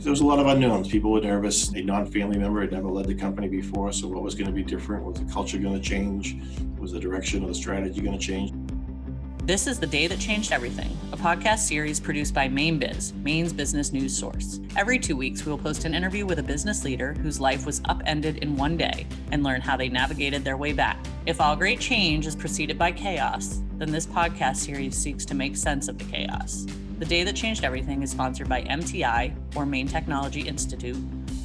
There was a lot of unknowns. People were nervous. A non-family member had never led the company before, so what was going to be different? Was the culture going to change? Was the direction of the strategy going to change? This is The Day That Changed Everything, a podcast series produced by Mainebiz, Maine's business news source. Every two weeks, we will post an interview with a business leader whose life was upended in one day and learn how they navigated their way back. If all great change is preceded by chaos, then this podcast series seeks to make sense of the chaos. The Day That Changed Everything is sponsored by MTI, or Maine Technology Institute,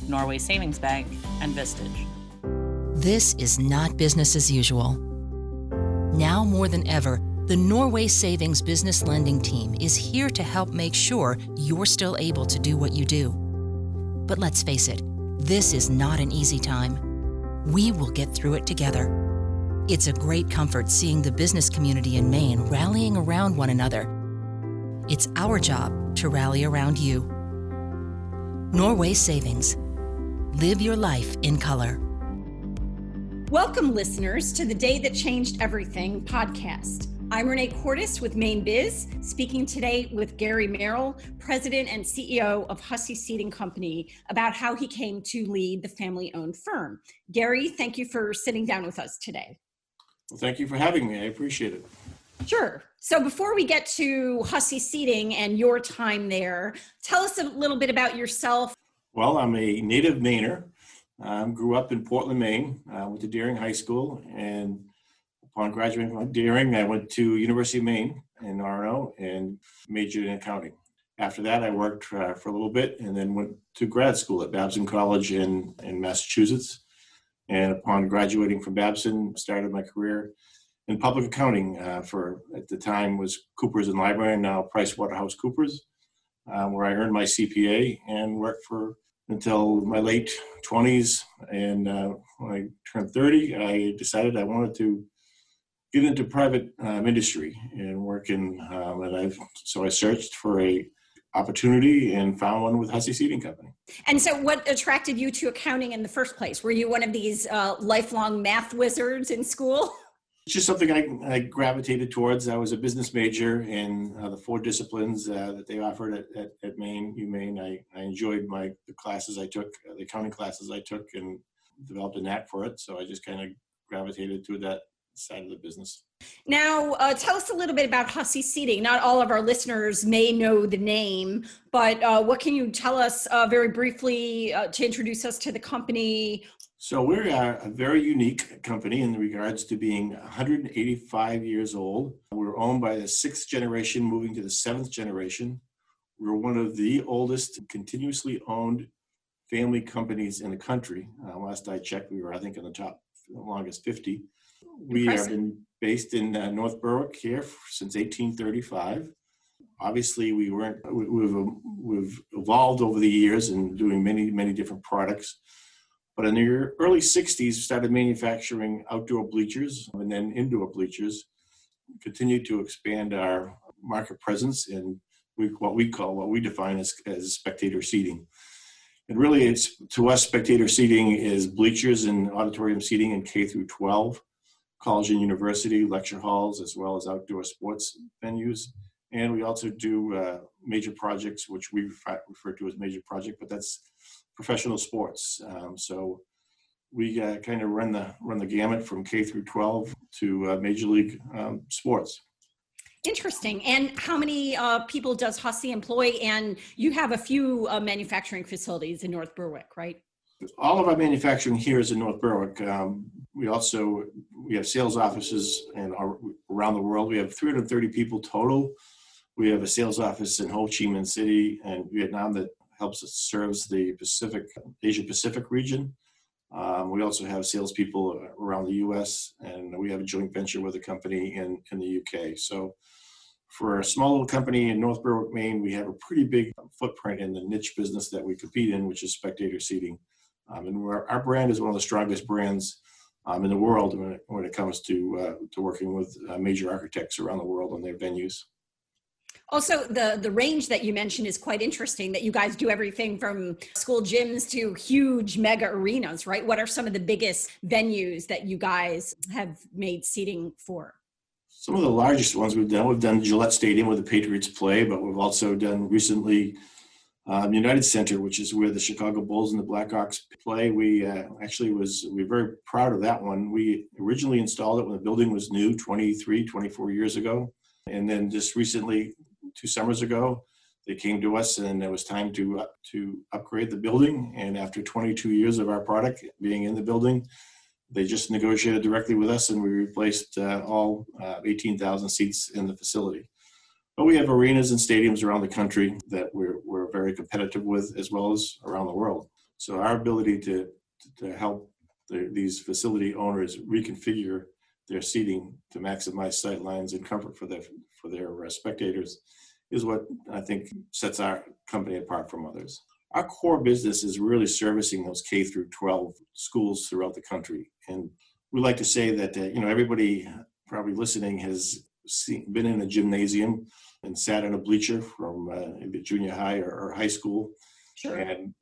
Norway Savings Bank, and Vistage. This is not business as usual. Now more than ever, the Norway Savings Business Lending Team is here to help make sure you're still able to do what you do. But let's face it, this is not an easy time. We will get through it together. It's a great comfort seeing the business community in Maine rallying around one another it's our job to rally around you. Norway Savings. Live your life in color. Welcome, listeners, to the Day That Changed Everything podcast. I'm Renee Cordes with Mainebiz, speaking today with Gary Merrill, President and CEO of Hussey Seating Company, about how he came to lead the family owned firm. Gary, thank you for sitting down with us today. Well, thank you for having me. I appreciate it. Sure. So before we get to Hussey Seating and your time there, tell us a little bit about yourself. Well, I'm a native Mainer. Um, grew up in Portland, Maine. Uh, went to Deering High School, and upon graduating from Deering, I went to University of Maine in Orono and majored in accounting. After that, I worked uh, for a little bit, and then went to grad school at Babson College in in Massachusetts. And upon graduating from Babson, started my career in public accounting uh, for at the time was Coopers and Lybrand, now Price Waterhouse Coopers, uh, where I earned my CPA and worked for until my late 20s. And uh, when I turned 30, I decided I wanted to get into private um, industry and work in. Um, and I so I searched for a opportunity and found one with Hussey Seating Company. And so, what attracted you to accounting in the first place? Were you one of these uh, lifelong math wizards in school? It's just something I, I gravitated towards. I was a business major in uh, the four disciplines uh, that they offered at, at, at Maine, UMaine. I, I enjoyed my the classes I took, uh, the accounting classes I took, and developed a knack for it. So I just kind of gravitated to that side of the business. Now, uh, tell us a little bit about Hussey Seating. Not all of our listeners may know the name, but uh, what can you tell us uh, very briefly uh, to introduce us to the company? So we are a very unique company in regards to being 185 years old. We're owned by the sixth generation, moving to the seventh generation. We're one of the oldest continuously owned family companies in the country. Uh, last I checked, we were, I think, in the top longest 50. We have been based in uh, North Berwick here since 1835. Obviously, we weren't. We've we've evolved over the years and doing many many different products. But in the early 60s, we started manufacturing outdoor bleachers and then indoor bleachers. Continued to expand our market presence in what we call, what we define as, as spectator seating. And really, it's to us, spectator seating is bleachers and auditorium seating in K through 12, college and university lecture halls, as well as outdoor sports venues. And we also do uh, major projects, which we refer to as major project, but that's professional sports. Um, so we uh, kind of run the run the gamut from K through 12 to uh, major league um, sports. Interesting. And how many uh, people does Hussey employ? And you have a few uh, manufacturing facilities in North Berwick, right? All of our manufacturing here is in North Berwick. Um, we also we have sales offices and around the world. We have 330 people total. We have a sales office in Ho Chi Minh City and Vietnam that helps us serves the Pacific, Asia Pacific region. Um, we also have salespeople around the U.S. and we have a joint venture with a company in in the U.K. So, for a small little company in North Berwick, Maine, we have a pretty big footprint in the niche business that we compete in, which is spectator seating. Um, and our brand is one of the strongest brands um, in the world when it, when it comes to uh, to working with uh, major architects around the world on their venues. Also, the the range that you mentioned is quite interesting. That you guys do everything from school gyms to huge mega arenas, right? What are some of the biggest venues that you guys have made seating for? Some of the largest ones we've done. We've done Gillette Stadium where the Patriots play, but we've also done recently Um, United Center, which is where the Chicago Bulls and the Blackhawks play. We uh, actually was we are very proud of that one. We originally installed it when the building was new, 23, 24 years ago, and then just recently, two summers ago, they came to us and it was time to uh, to upgrade the building. And after 22 years of our product being in the building, they just negotiated directly with us and we replaced uh, all uh, 18,000 seats in the facility. But we have arenas and stadiums around the country that we're, we're very competitive with as well as around the world. So our ability to, to help the, these facility owners reconfigure their seating to maximize sight lines and comfort for their, for their spectators is what I think sets our company apart from others. Our core business is really servicing those K through 12 schools throughout the country. And we like to say that, uh, you know, everybody probably listening has seen, been in a gymnasium and sat in a bleacher from uh, junior high or, or high school. Sure. And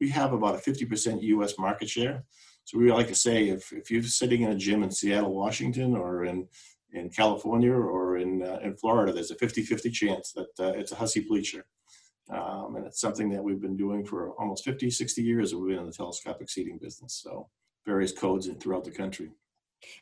we have about a 50% US market share. So we like to say if, if you're sitting in a gym in Seattle, Washington, or in, in California or in, uh, in Florida, there's a 50 50 chance that uh, it's a Hussey bleacher. Um, and it's something that we've been doing for almost 50, 60 years. We've been in the telescopic seating business. So various codes throughout the country.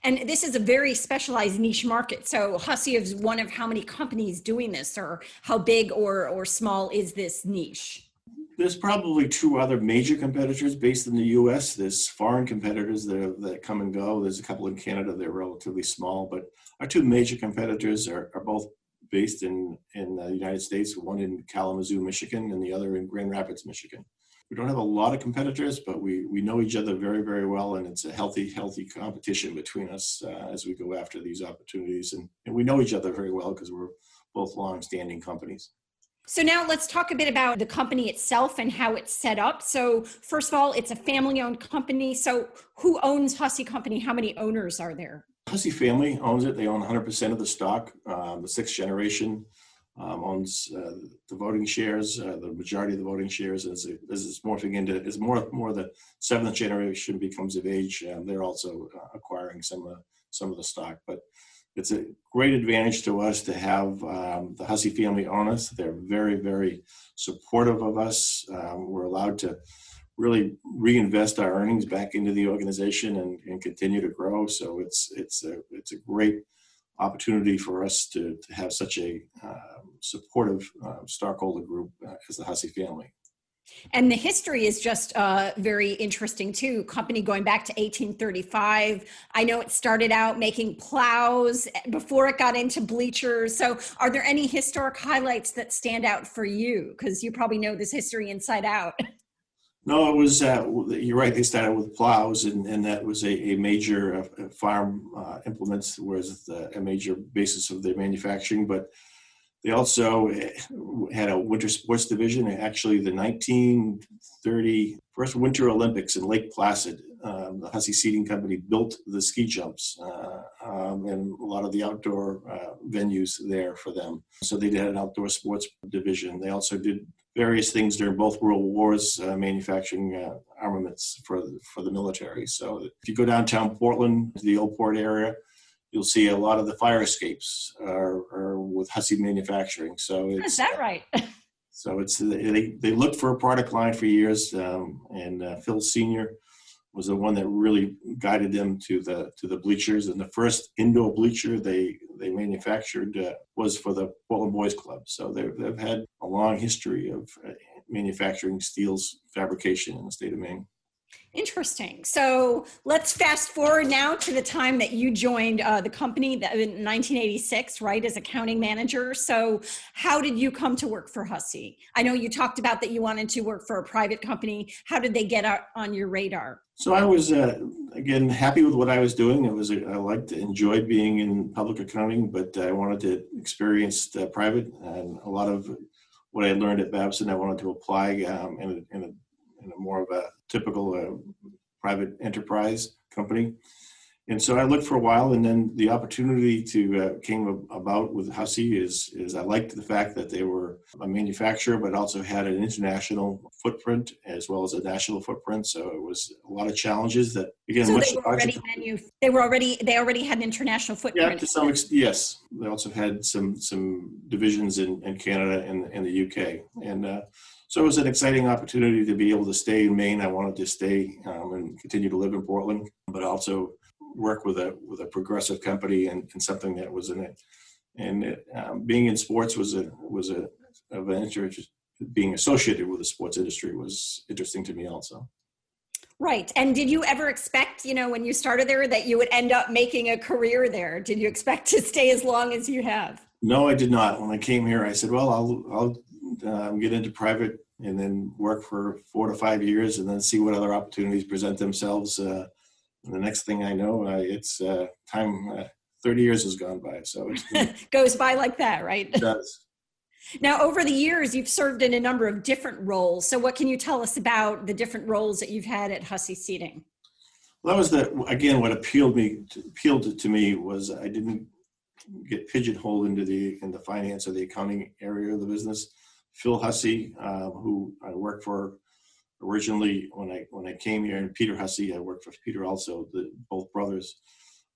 And this is a very specialized niche market. So Hussey is one of how many companies doing this, or how big or or small is this niche? There's probably two other major competitors based in the U.S. There's foreign competitors that, are, that come and go. There's a couple in Canada. They're relatively small, but our two major competitors are, are both based in in the United States. One in Kalamazoo, Michigan, and the other in Grand Rapids, Michigan we don't have a lot of competitors, but we we know each other very very well, and it's a healthy healthy competition between us uh, as we go after these opportunities, and, and we know each other very well because we're both long-standing companies. So now let's talk a bit about the company itself and how it's set up. So first of all, it's a family-owned company. So who owns Hussey Company? How many owners are there? Hussey family owns it. They own 100% of the stock. Uh, the sixth generation um, owns uh, the voting shares, uh, the majority of the voting shares. As, it, as it's morphing into, as more more the seventh generation becomes of age, um, they're also uh, acquiring some of some of the stock. But it's a great advantage to us to have um, the Hussey family own us. They're very very supportive of us. Um, we're allowed to really reinvest our earnings back into the organization and, and continue to grow. So it's it's a it's a great opportunity for us to, to have such a uh, supportive uh, stockholder group uh, as the Hussey family. And the history is just uh, very interesting too. Company going back to 1835. I know it started out making plows before it got into bleachers. So, are there any historic highlights that stand out for you? Because you probably know this history inside out. No, it was, uh, you're right, they started with plows and, and that was a, a major uh, farm uh, implements was the, a major basis of their manufacturing. But they also eh, had a winter sports division. Actually, the 1930 first Winter Olympics in Lake Placid, um, the Hussey Seating Company built the ski jumps uh, um, and a lot of the outdoor uh, venues there for them. So they did an outdoor sports division. They also did various things during both world wars, uh, manufacturing uh, armaments for the, for the military. So if you go downtown Portland to the old port area, you'll see a lot of the fire escapes are, are with Hussey Manufacturing. So is that right? so it's they they looked for a product line for years, um, and uh, Phil Senior was the one that really guided them to the to the bleachers. And the first indoor bleacher they they manufactured uh, was for the Portland Boys Club. So they've they've had a long history of uh, manufacturing steels fabrication in the state of Maine. Interesting. So let's fast forward now to the time that you joined uh, the company that, in 1986, right, as accounting manager. So, how did you come to work for Hussey? I know you talked about that you wanted to work for a private company. How did they get on your radar? So I was uh, again happy with what I was doing. It was I liked, enjoyed being in public accounting, but I wanted to experience private and a lot of what I learned at Babson. I wanted to apply um, in, a, in a more of a typical uh, private enterprise company. And so I looked for a while, and then the opportunity to uh, came about with Hussey is is I liked the fact that they were a manufacturer, but also had an international footprint as well as a national footprint. So it was a lot of challenges that again. So they were already manu- They were already they already had an international footprint. Yeah, to some extent, yes. They also had some some divisions in, in Canada and, and the UK, and uh, So it was an exciting opportunity to be able to stay in Maine. I wanted to stay um, and continue to live in Portland, but also work with a with a progressive company and, and something that was in it. And it, um, being in sports was a was a of an interest. Being associated with the sports industry was interesting to me also. Right. And did you ever expect, you know, when you started there, that you would end up making a career there? Did you expect to stay as long as you have? No, I did not. When I came here, I said, "Well, I'll I'll um, get into private and then work for four to five years, and then see what other opportunities present themselves." Uh, and the next thing I know, uh, it's uh, time. Uh, Thirty years has gone by, so it goes by like that, right? It does. Now, over the years, you've served in a number of different roles. So, what can you tell us about the different roles that you've had at Hussey Seating? Well, that was the again what appealed me appealed to me was I didn't get pigeonholed into the in the finance or the accounting area of the business. Phil Hussey, uh, who I worked for originally when I when I came here, and Peter Hussey, I worked for Peter also, the both brothers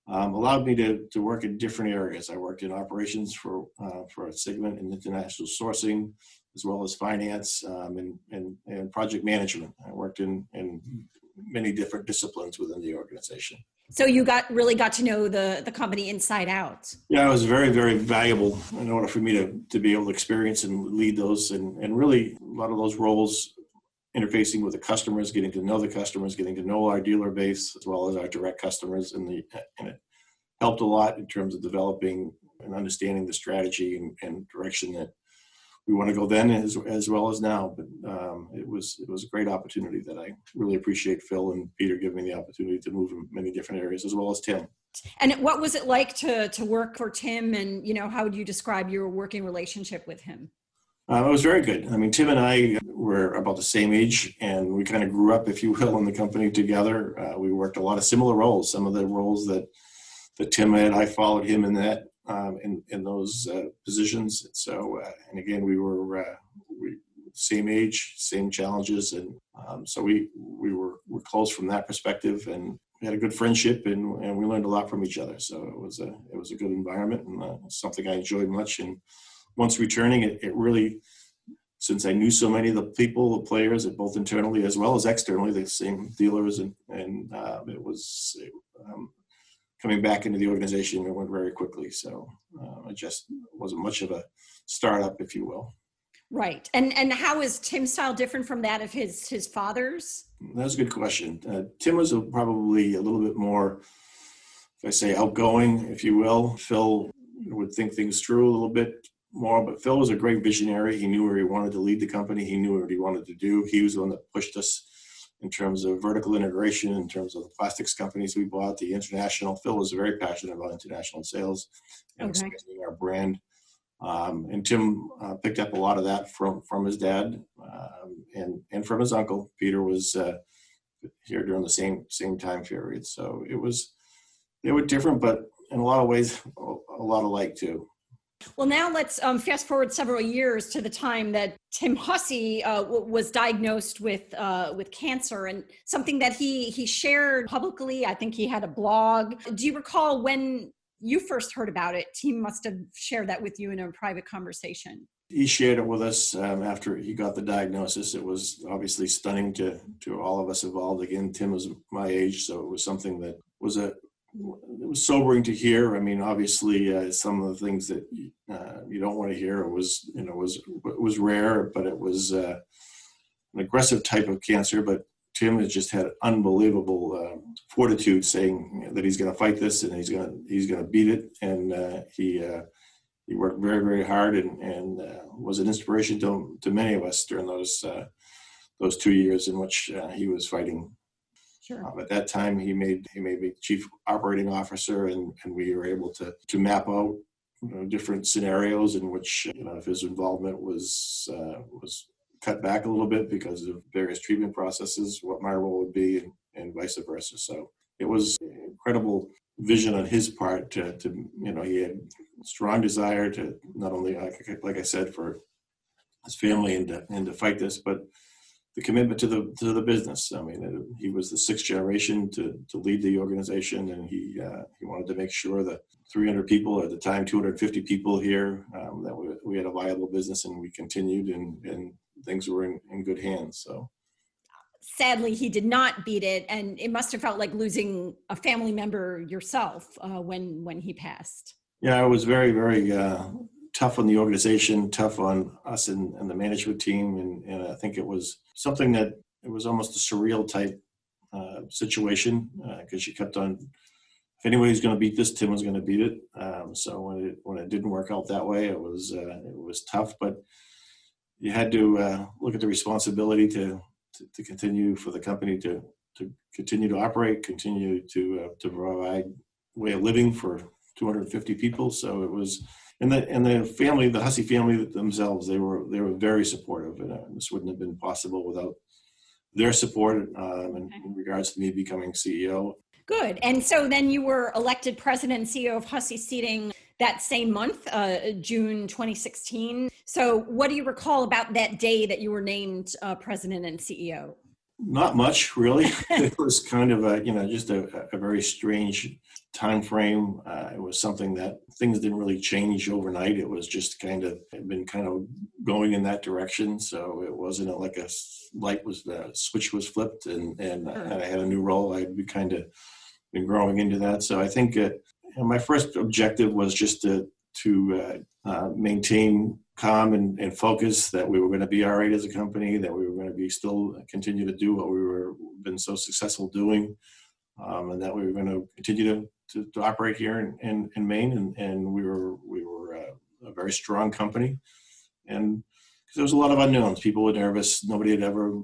um, allowed me to, to work in different areas. I worked in operations for uh, for a segment in international sourcing, as well as finance um, and, and, and project management. I worked in, in many different disciplines within the organization. So you got really got to know the the company inside out. Yeah, it was very very valuable in order for me to to be able to experience and lead those, and and really a lot of those roles interfacing with the customers, getting to know the customers, getting to know our dealer base as well as our direct customers, and the and it helped a lot in terms of developing and understanding the strategy and, and direction that we want to go then as, as well as now. But um, it was it was a great opportunity that I really appreciate Phil and Peter giving me the opportunity to move in many different areas as well as Tim. And what was it like to to work for Tim? And you know, how would you describe your working relationship with him? Uh, it was very good. I mean, Tim and I were about the same age, and we kind of grew up, if you will, in the company together. Uh, we worked a lot of similar roles. Some of the roles that that Tim had, I followed him in that um, in in those uh, positions. So, uh, and again, we were uh, we same age, same challenges, and um, so we we were were close from that perspective, and we had a good friendship, and, and we learned a lot from each other. So it was a it was a good environment, and uh, something I enjoyed much. And once returning, it, it really, since I knew so many of the people, the players, both internally as well as externally, the same dealers, and and uh, it was um, coming back into the organization. It went very quickly, so uh, it just wasn't much of a startup, if you will. Right, and and how is Tim's style different from that of his his father's? That's a good question. Uh, Tim was a, probably a little bit more, if I say, outgoing, if you will. Phil would think things through a little bit more, but Phil was a great visionary. He knew where he wanted to lead the company. He knew what he wanted to do. He was the one that pushed us in terms of vertical integration, in terms of the plastics companies we bought, the international. Phil was very passionate about international sales and okay. expanding our brand. Um, and Tim uh, picked up a lot of that from from his dad um, and and from his uncle. Peter was uh, here during the same same time period, so it was they were different, but in a lot of ways a lot alike too. Well, now let's um, fast forward several years to the time that Tim Hussey uh, w- was diagnosed with uh, with cancer, and something that he he shared publicly. I think he had a blog. Do you recall when you first heard about it? He must have shared that with you in a private conversation. He shared it with us um, after he got the diagnosis. It was obviously stunning to to all of us involved. Again, Tim was my age, so it was something that was a it was sobering to hear. I mean, obviously, uh, some of the things that uh, you don't want to hear was, you know, was was rare, but it was uh, an aggressive type of cancer. But Tim has just had unbelievable uh, fortitude, saying that he's going to fight this and he's going to he's going to beat it. And uh, he uh, he worked very very hard and and was an inspiration to to many of us during those those two years in which he was fighting Sure. Um, at that time, he made he made me chief operating officer, and, and we were able to to map out you know, different scenarios in which you know if his involvement was uh, was cut back a little bit because of various treatment processes, what my role would be, and, and vice versa. So it was incredible vision on his part to, to you know he had strong desire to not only like, like I said for his family and to, and to fight this, but the commitment to the to the business. I mean, it, he was the sixth generation to to lead the organization, and he uh, he wanted to make sure that 300 people at the time, 250 people here, um, that we, we had a viable business, and we continued. And and things were in, in good hands. So sadly he did not beat it and it must have felt like losing a family member yourself uh, when when he passed yeah it was very very uh, tough on the organization tough on us and, and the management team and, and, i think it was something that it was almost a surreal type uh, situation because uh, she kept on if anybody's going to beat this tim was going to beat it um, so when it when it didn't work out that way it was uh, it was tough but you had to uh, look at the responsibility to to, to continue for the company to to continue to operate, continue to uh, to provide way of living for 250 people. So it was, and the and the family, the Hussey family themselves, they were they were very supportive, and uh, this wouldn't have been possible without their support um, in, in regards to me becoming CEO. Good. And so then you were elected president and CEO of Hussey Seating that same month, uh, June 2016. So, what do you recall about that day that you were named uh, president and CEO? Not much, really. it was kind of a, you know, just a, a very strange time frame. Uh, it was something that things didn't really change overnight. It was just kind of been kind of going in that direction. So it wasn't like a light was the switch was flipped and and, and I had a new role. I'd be kind of been growing into that. So I think uh, my first objective was just to to uh, uh, maintain calm and, and, focus that we were going to be all right as a company, that we were going to be still continue to do what we were been so successful doing, um, and that we were going to continue to, to, to operate here in, in, in, Maine, and, and we were we were uh, a very strong company, and because there was a lot of unknowns. People were nervous. Nobody had ever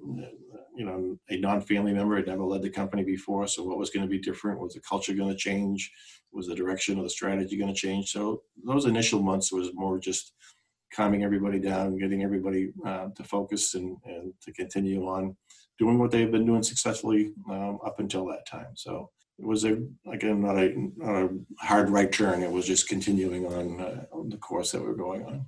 you know, a non-family member had never led the company before. So what was going to be different? Was the culture going to change? Was the direction of the strategy going to change? So those initial months was more just calming everybody down, getting everybody uh, to focus and, and to continue on doing what they've been doing successfully um, up until that time. So it was a again not a, not a hard right turn. It was just continuing on, uh, on the course that we we're going on.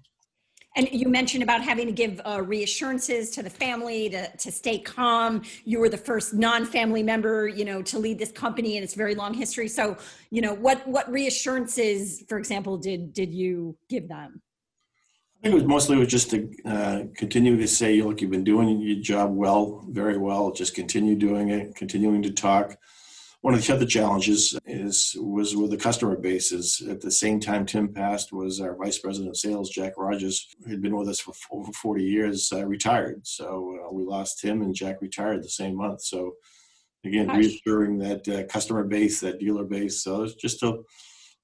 And you mentioned about having to give uh, reassurances to the family to, to stay calm. You were the first non-family member, you know, to lead this company in its very long history. So, you know, what what reassurances, for example, did did you give them? I think it was mostly it was just to uh, continue to say, look, you've been doing your job well, very well. Just continue doing it, continuing to talk one of the other challenges is was with the customer bases. At the same time Tim passed, was our vice president of sales, Jack Rogers, who had been with us for over 40 years, uh, retired. So uh, we lost him, and Jack retired the same month. So again, Gosh. reassuring that uh, customer base, that dealer base. So it's just a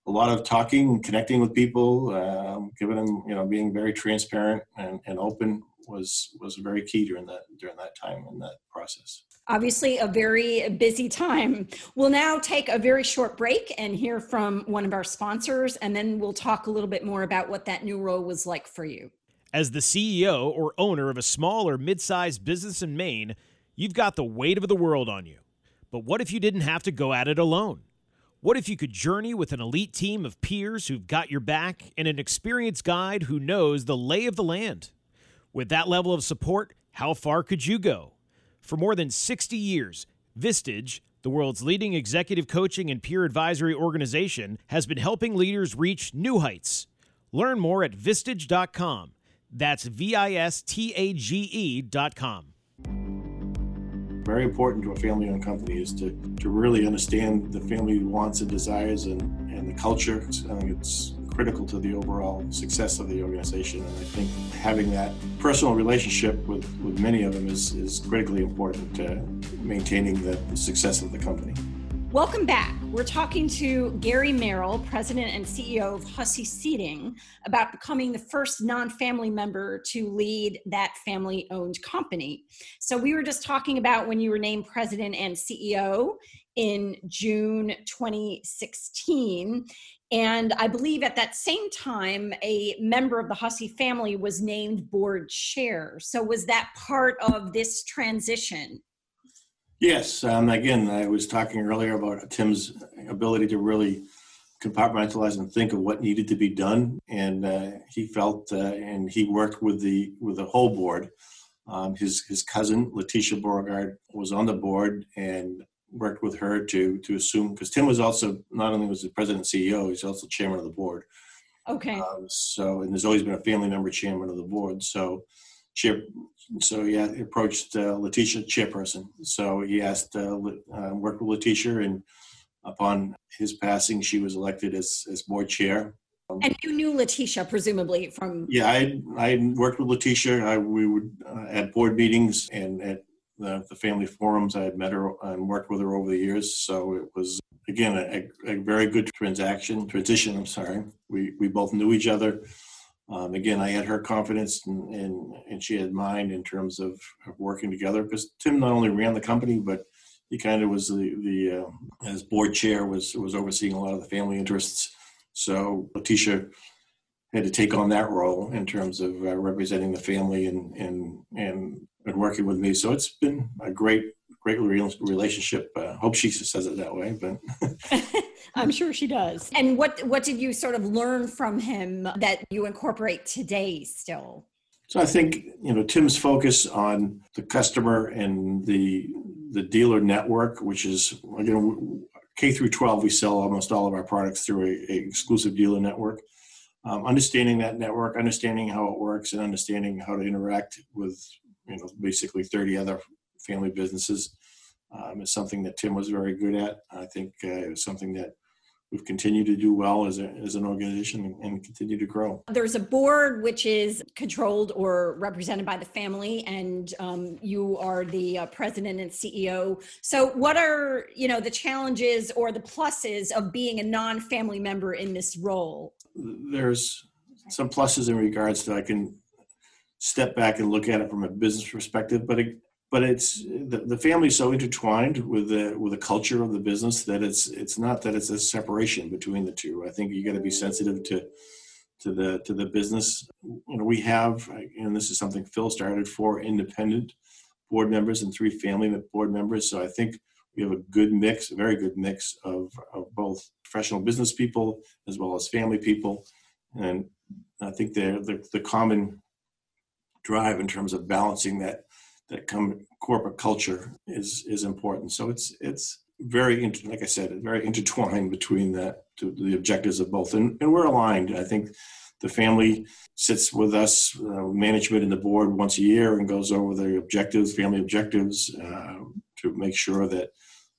a lot of talking, and connecting with people, um, giving them, you know, being very transparent and, and open was was very key during that during that time in that process obviously a very busy time. We'll now take a very short break and hear from one of our sponsors, and then we'll talk a little bit more about what that new role was like for you. As the CEO or owner of a small or mid sized business in Maine, you've got the weight of the world on you. But what if you didn't have to go at it alone? What if you could journey with an elite team of peers who've got your back and an experienced guide who knows the lay of the land? With that level of support, how far could you go? For more than 60 years, Vistage, the world's leading executive coaching and peer advisory organization, has been helping leaders reach new heights. Learn more at vistage.com. That's V I S T A G E.com. Very important to a family owned company is to, to really understand the family wants and desires and, and the culture. I think it's critical to the overall success of the organization. And I think having that personal relationship with, with many of them is, is critically important to maintaining the, the success of the company. Welcome back. We're talking to Gary Merrill, President and CEO of Hussey Seating, about becoming the first non family member to lead that family owned company. So, we were just talking about when you were named President and CEO in June 2016. And I believe at that same time, a member of the Hussey family was named board chair. So was that part of this transition? Yes. Um, again, I was talking earlier about Tim's ability to really compartmentalize and think of what needed to be done, and uh, he felt, uh, and he worked with the with the whole board. Um, his his cousin Letitia Beauregard was on the board, and worked with her to to assume because Tim was also not only was the president and CEO, he's also chairman of the board. Okay. Um, so and there's always been a family member chairman of the board. So she so he approached uh, Letitia chairperson. So he asked, uh, uh, worked with Letitia, and upon his passing, she was elected as as board chair. And you knew Letitia presumably from. Yeah, I I worked with Letitia. I, we would uh, at board meetings and at the, the family forums. I had met her and worked with her over the years. So it was again a, a very good transaction transition. I'm sorry. We we both knew each other. Um, again, I had her confidence and, and, and she had mine in terms of, working together because Tim not only ran the company, but he kind of was the, the uh, as board chair was was overseeing a lot of the family interests. So Letitia had to take on that role in terms of uh, representing the family and and and and working with me. So it's been a great great relationship. Uh, hope she says it that way, but I'm sure she does. And what what did you sort of learn from him that you incorporate today still? So I think you know Tim's focus on the customer and the the dealer network, which is again K through 12, we sell almost all of our products through a, a exclusive dealer network. Um, understanding that network, understanding how it works, and understanding how to interact with you know basically 30 other family businesses um, is something that Tim was very good at. I think uh, it was something that we've continued to do well as, a, as an organization and continue to grow. There's a board which is controlled or represented by the family, and um, you are the uh, president and CEO. So, what are you know the challenges or the pluses of being a non-family member in this role? There's some pluses in regards to I can step back and look at it from a business perspective, but it, but it's the, the family is so intertwined with the with the culture of the business that it's it's not that it's a separation between the two. I think you got to be sensitive to to the to the business. You know, we have, and this is something Phil started four independent board members and three family board members. So I think we have a good mix, a very good mix of, of both professional business people as well as family people, and I think the, the common drive in terms of balancing that that come corporate culture is is important. So it's it's very inter, like I said, very intertwined between that the objectives of both, and and we're aligned. I think the family sits with us, uh, management and the board once a year, and goes over the objectives, family objectives, uh, to make sure that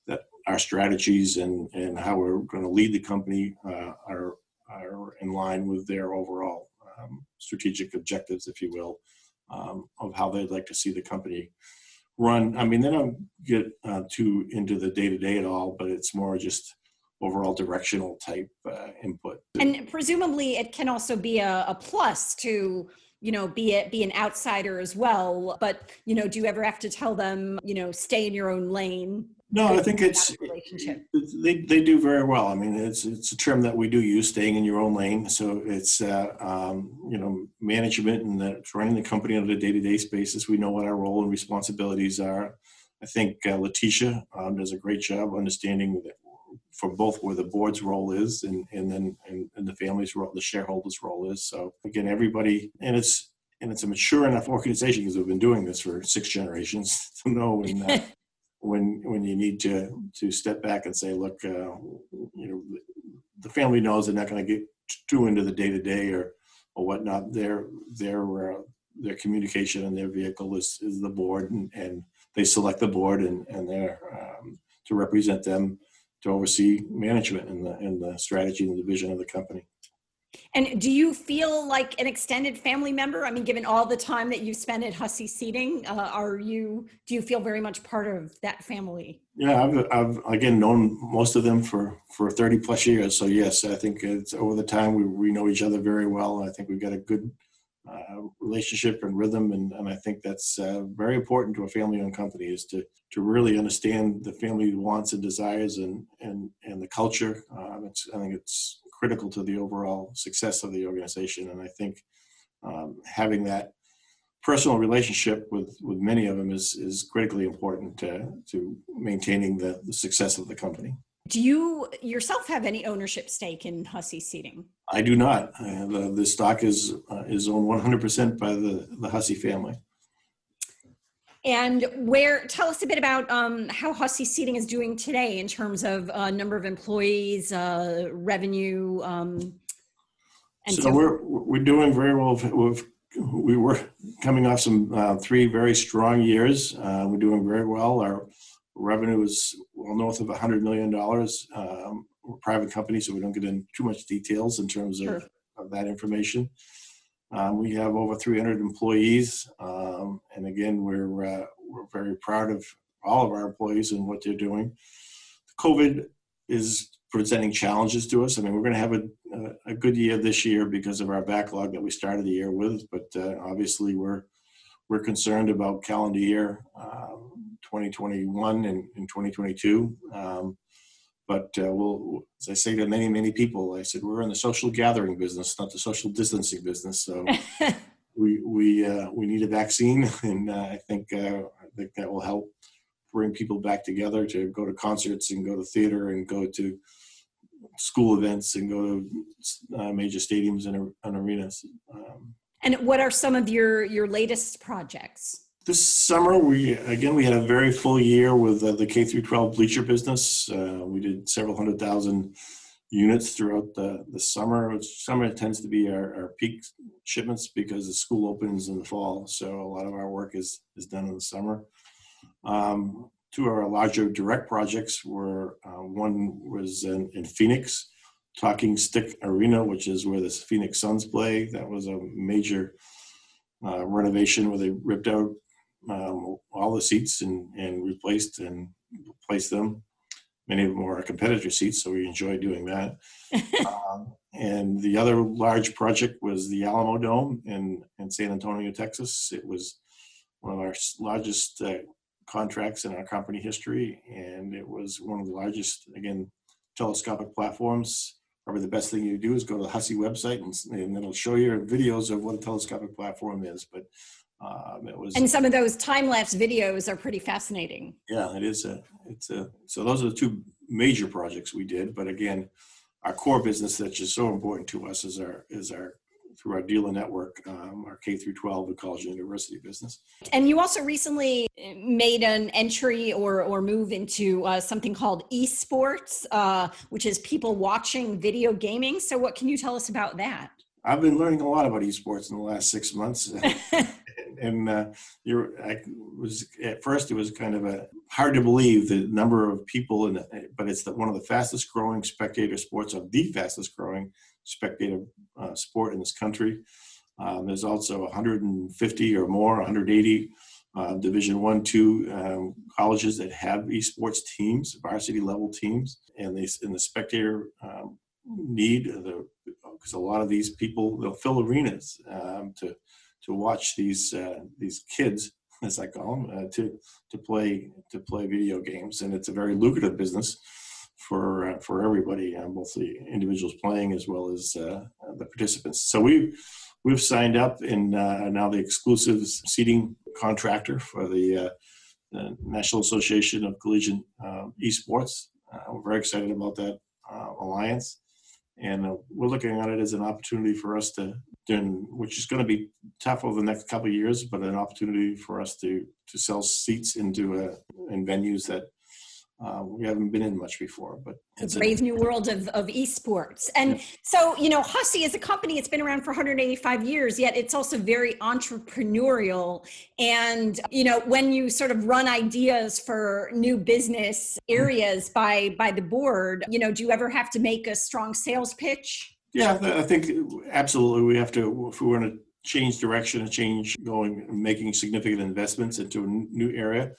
that our strategies and and how we're going to lead the company uh, are are in line with their overall um, strategic objectives, if you will um, of how they'd like to see the company run. I mean, they don't get uh, too into the day to day at all, but it's more just overall directional type uh, input. And presumably, it can also be a, a plus to you know be it be an outsider as well but you know do you ever have to tell them you know stay in your own lane no, I think it's they they do very well. I mean, it's it's a term that we do use, staying in your own lane. So it's uh, um, you know management and the, running the company on a day to day basis. We know what our role and responsibilities are. I think uh, Letitia um, does a great job understanding that for both where the board's role is and and then and, and the family's role, the shareholders' role is. So again, everybody and it's and it's a mature enough organization because we've been doing this for six generations to know when uh, when when you need to to step back and say, look, uh, you know, the family knows they're not going to get too into the day to day or or whatnot. Their their uh, their communication and their vehicle is is the board, and, and they select the board and and they're um, to represent them to oversee management and the and the strategy and the vision of the company. And do you feel like an extended family member? I mean, given all the time that you've spent at Hussey Seating, uh, are you? Do you feel very much part of that family? Yeah, I've, I've again known most of them for for thirty plus years. So yes, I think it's over the time we we know each other very well. I think we've got a good uh, relationship and rhythm, and, and I think that's uh, very important to a family-owned company is to to really understand the family wants and desires and and and the culture. Um, I think it's critical to the overall success of the organization. And I think um, having that personal relationship with, with many of them is, is critically important to, to maintaining the, the success of the company. Do you yourself have any ownership stake in Hussey Seating? I do not. Uh, the, the stock is uh, is owned 100% by the, the Hussey family. And where, tell us a bit about um, how Hussey Seating is doing today in terms of uh, number of employees, uh, revenue. Um, and so, so we're we're doing very well. We've we were coming off some uh, three very strong years. Uh, we're doing very well. Our revenue is well north of $100 million. Um, we're a private company, so we don't get into too much details in terms of, Sure. of that information. Um, we have over 300 employees, um, and again, we're uh, we're very proud of all of our employees and what they're doing. COVID is presenting challenges to us. I mean, we're going to have a, a, a good year this year because of our backlog that we started the year with, but uh, obviously we're we're concerned about calendar year um, 2021 and, and 2022. Um, but uh, we'll, as I say to many, many people, I said we're in the social gathering business, not the social distancing business. So we we uh, we need a vaccine, and uh, I think uh, I think that will help bring people back together to go to concerts and go to theater and go to school events and go to uh, major stadiums and, and arenas. Um, And what are some of your your latest projects? This summer, we again we had a very full year with uh, the K through 12 bleacher business. Uh, we did several hundred thousand units throughout the, the summer. Summer tends to be our, our peak shipments because the school opens in the fall. So a lot of our work is is done in the summer. Um, two of our larger direct projects were uh, one was in, in Phoenix, Talking Stick Arena, which is where the Phoenix Suns play. That was a major uh, renovation where they ripped out um, all the seats and, and replaced and replaced them. Many of them were our competitor seats, so we enjoyed doing that. um, and the other large project was the Alamodome in, in San Antonio, Texas. It was one of our largest uh, contracts in our company history, and it was one of the largest, again, telescopic platforms. Probably the best thing you do is go to the Hussey website, and, and it'll show you videos of what a telescopic platform is. But um, it was And some of those time lapse videos are pretty fascinating. yeah, it is a, it's a, so those are the two major projects we did, but again, our core business that's just so important to us is our, is our, through our dealer network, um, our K through twelve and college and university business. And you also recently uh, made an entry or or move into uh, something called esports, uh, which is people watching video gaming. So, what can you tell us about that? I've been learning a lot about esports in the last six months. and uh, you're, I was at first it was kind of a hard to believe the number of people in but it's the, one of the fastest growing spectator sports of the fastest growing spectator uh, sport in this country. Um, there's also 150 or more, 180 uh, Division One, two um, colleges that have esports teams, varsity level teams, and they in the spectator um, need the because a lot of these people they'll fill arenas um, to to watch these uh, these kids, as I call them, uh, to to play to play video games, and it's a very lucrative business for uh, for everybody, uh, both the individuals playing as well as uh, the participants. So we we've signed up and uh, now the exclusive seating contractor for the, the National Association of Collegiate uh, Esports. We're very excited about that alliance and uh, we're looking at it as an opportunity for us to then which is going to be tough over the next couple of years but an opportunity for us to to sell seats into uh, in venues that uh, we haven't been in much before but It's a, brave new world of, of esports. And so, you know, Hussey is a company, it's been around for 185 years, yet it's also very entrepreneurial. And, you know, when you sort of run ideas for new business areas by by the board, you know, do you ever have to make a strong sales pitch? yeah i think absolutely we have to if we want to change direction and change going making significant investments into a new area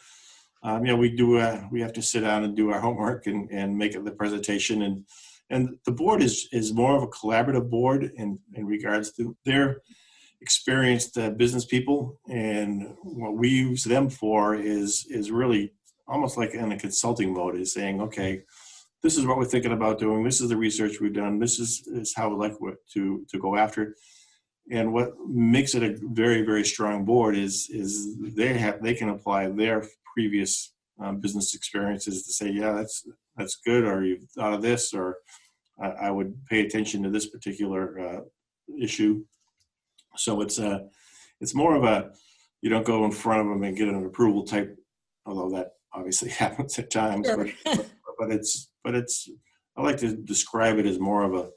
um, you know we do uh, we have to sit down and do our homework and, and make the presentation. And and the board is is more of a collaborative board in in regards to their experienced uh, business people. And what we use them for is is really almost like in a consulting mode is saying okay this is what we're thinking about doing. This is the research we've done. This is is how we'd like to to go after. It and what makes it a very very strong board is is they have they can apply their previous um, business experiences to say yeah that's that's good or you've thought of this or I, I would pay attention to this particular uh, issue so it's a it's more of a you don't go in front of them and get an approval type although that obviously happens at times Sure. but, but but it's but it's I like to describe it as more of a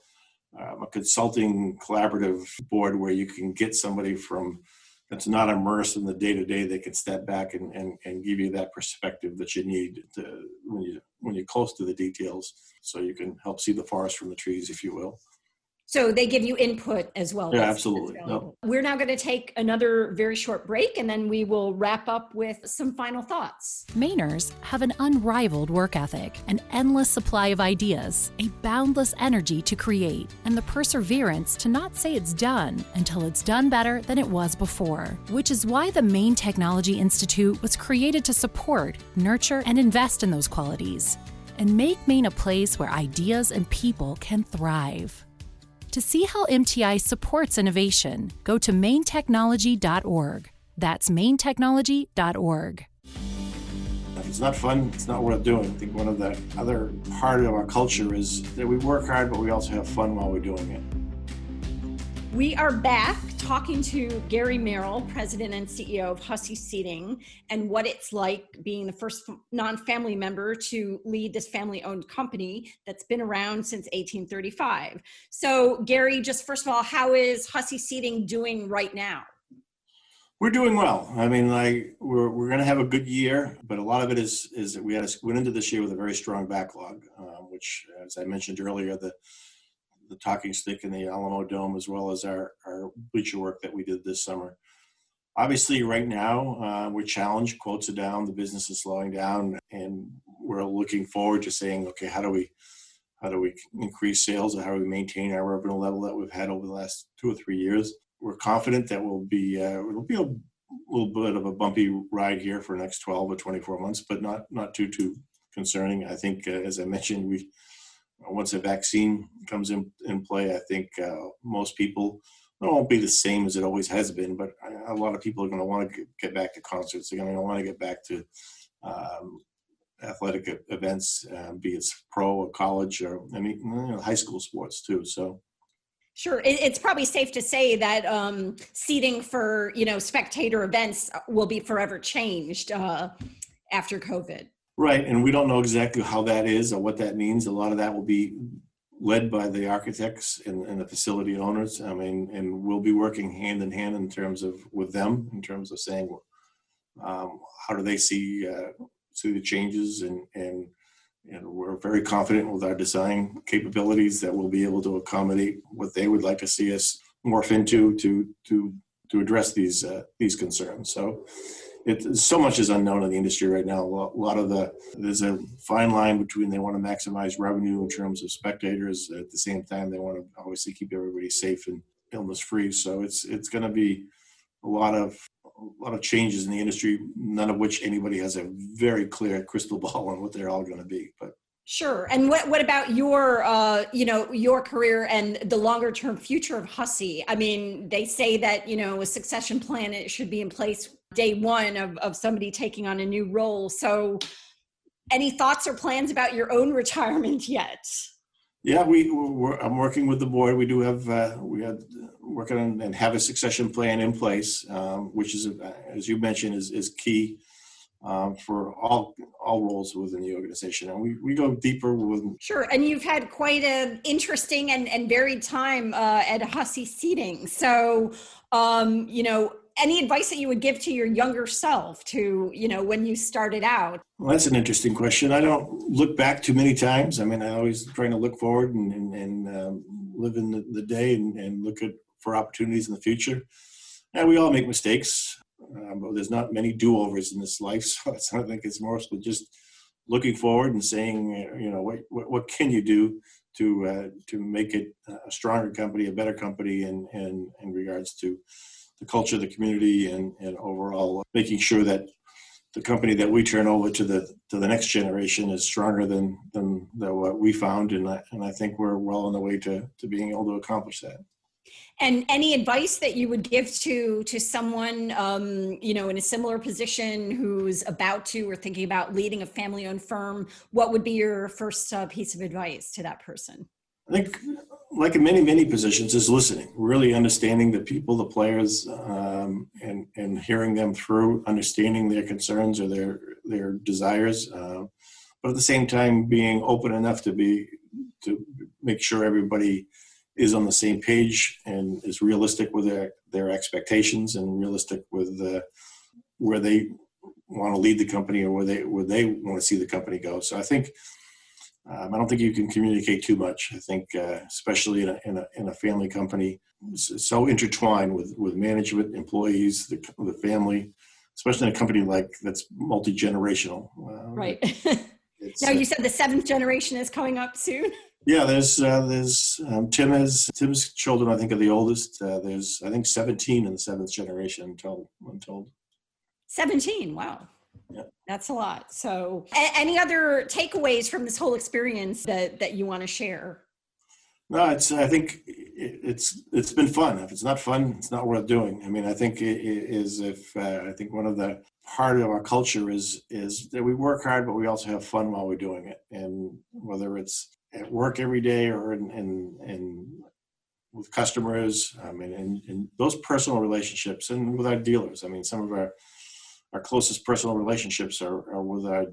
um, a consulting collaborative board where you can get somebody from that's not immersed in the day to day. They can step back and, and, and give you that perspective that you need to when you when you're close to the details, so you can help see the forest from the trees, if you will. So they give you input as well. Yeah, that's, absolutely. That's no. We're now going to take another very short break and then we will wrap up with some final thoughts. Mainers have an unrivaled work ethic, an endless supply of ideas, a boundless energy to create, and the perseverance to not say it's done until it's done better than it was before. Which is why the Maine Technology Institute was created to support, nurture, and invest in those qualities and make Maine a place where ideas and people can thrive. To see how MTI supports innovation, go to mainetechnology.org. That's mainetechnology.org. If it's not fun, it's not worth doing. I think one of the other part of our culture is that we work hard, but we also have fun while we're doing it. We are back talking to Gary Merrill, President and CEO of Hussey Seating, and what it's like being the first non family member to lead this family owned company that's been around since 1835. So, Gary, just first of all, how is Hussey Seating doing right now? We're doing well. I mean, like we're we're going to have a good year, but a lot of it is is that we had a, went into this year with a very strong backlog, uh, which, as I mentioned earlier, the the Talking Stick in the Alamodome, as well as our, our bleacher work that we did this summer. Obviously, right now, uh, we're challenged. Quotes are down, the business is slowing down, and we're looking forward to saying, okay, how do we how do we increase sales or how do we maintain our revenue level that we've had over the last two or three years? We're confident that we'll be uh, it'll be a little bit of a bumpy ride here for the next 12 or 24 months, but not not too too concerning. I think, uh, as I mentioned, we once a vaccine comes in, in play, I think uh, most people, it won't be the same as it always has been, but a lot of people are going to want to get back to concerts. They're going to want to get back to um, athletic events, uh, be it pro or college or I mean, you know, high school sports too. So. Sure, it's probably safe to say that um, seating for you know spectator events will be forever changed uh, after COVID. Right, and we don't know exactly how that is or what that means. A lot of that will be led by the architects and, and the facility owners. I mean, and we'll be working hand in hand in terms of with them in terms of saying um, how do they see uh, see the changes and and and we're very confident with our design capabilities that we'll be able to accommodate what they would like to see us morph into to to to address these uh, these concerns. So it, so much is unknown in the industry right now. A lot of the there's a fine line between they want to maximize revenue in terms of spectators. At the same time, they want to obviously keep everybody safe and illness free. So it's it's going to be a lot of a lot of changes in the industry, none of which anybody has a very clear crystal ball on what they're all going to be. But Sure. And what, what about your, uh, you know, your career and the longer term future of Hussey? I mean, they say that, you know, a succession plan, it should be in place day one of, of somebody taking on a new role. So any thoughts or plans about your own retirement yet? Yeah, we we're, I'm working with the board. We do have uh, we have working on and have a succession plan in place, um, which is uh, as you mentioned is is key um, for all all roles within the organization, and we, we go deeper with. Sure, and you've had quite an interesting and, and varied time uh, at Hussey Seating. So, um, you know, any advice that you would give to your younger self to you know when you started out? Well that's an interesting question. I don't look back too many times. I mean i always trying to look forward and, and, and um, live in the, the day and, and, look at for opportunities in the future. And we all make mistakes. Um, but there's not many do-overs in this life so i think it's more so just looking forward and saying you know what, what, what can you do to uh, to make it a stronger company a better company in in, in regards to the culture of the community and, and overall making sure that the company that we turn over to the to the next generation is stronger than than, than what we found and I, and I think we're well on the way to to being able to accomplish that. And any advice that you would give to to someone um, you know in a similar position who's about to or thinking about leading a family owned firm what would be your first uh, piece of advice to that person? I think like in many many positions is listening really understanding the people the players um, and and hearing them through understanding their concerns or their their desires uh, but at the same time being open enough to be to make sure everybody is on the same page and is realistic with their, their expectations and realistic with where they want to lead the company or where they where they want to see the company go. So I think um, I don't think you can communicate too much. I think, uh, especially in a, in a, in a family company, so intertwined with with management, employees, the, the family, especially in a company like that's multi generational. Uh, right. now you uh, said the seventh generation is coming up soon. Yeah, there's uh, there's um, Tim has Tim's children. I think are the oldest. Uh, there's I think 17 in the seventh generation. Until I'm told. 17. Wow. That's a lot. So, a- any other takeaways from this whole experience that that you want to share? No, it's. I think it's it's been fun. If it's not fun, it's not worth doing. I mean, I think it is. If uh, I think one of the part of our culture is is that we work hard, but we also have fun while we're doing it. And whether it's at work every day or in in, in with customers, I mean, and, and those personal relationships, and with our dealers. I mean, some of our our closest personal relationships are, are with our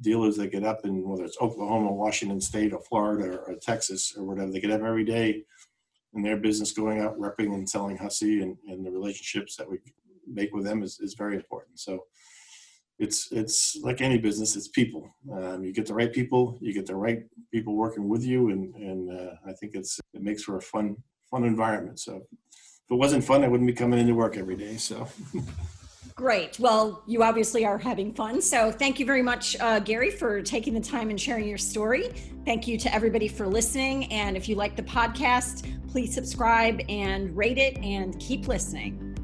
dealers that get up in whether it's Oklahoma, Washington State, or Florida, or, or Texas, or whatever. They get up every day in their business, going out repping and selling Hussey, and, and the relationships that we make with them is, is very important. So it's it's like any business, it's people. Um, you get the right people, you get the right people working with you, and and uh, I think it's it makes for a fun fun environment. So if it wasn't fun, I wouldn't be coming into work every day. So. Great. Well, you obviously are having fun. So, thank you very much, uh, Gary, for taking the time and sharing your story. Thank you to everybody for listening. And if you like the podcast, please subscribe and rate it and keep listening.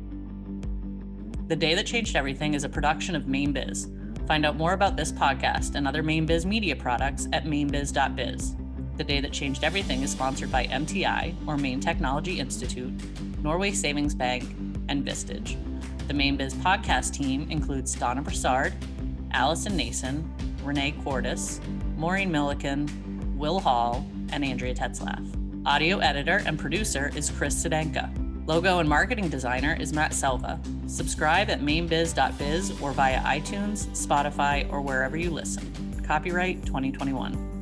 The Day That Changed Everything is a production of Mainebiz. Find out more about this podcast and other Mainebiz media products at mainebiz.biz. The Day That Changed Everything is sponsored by MTI, or Maine Technology Institute, Norway Savings Bank, and Vistage. The Mainebiz podcast team includes Donna Broussard, Allison Nason, Renee Cordes, Maureen Milliken, Will Hall, and Andrea Tetzlaff. Audio editor and producer is Chris Sedenka. Logo and marketing designer is Matt Selva. Subscribe at mainebiz.biz or via iTunes, Spotify, or wherever you listen. Copyright 2021.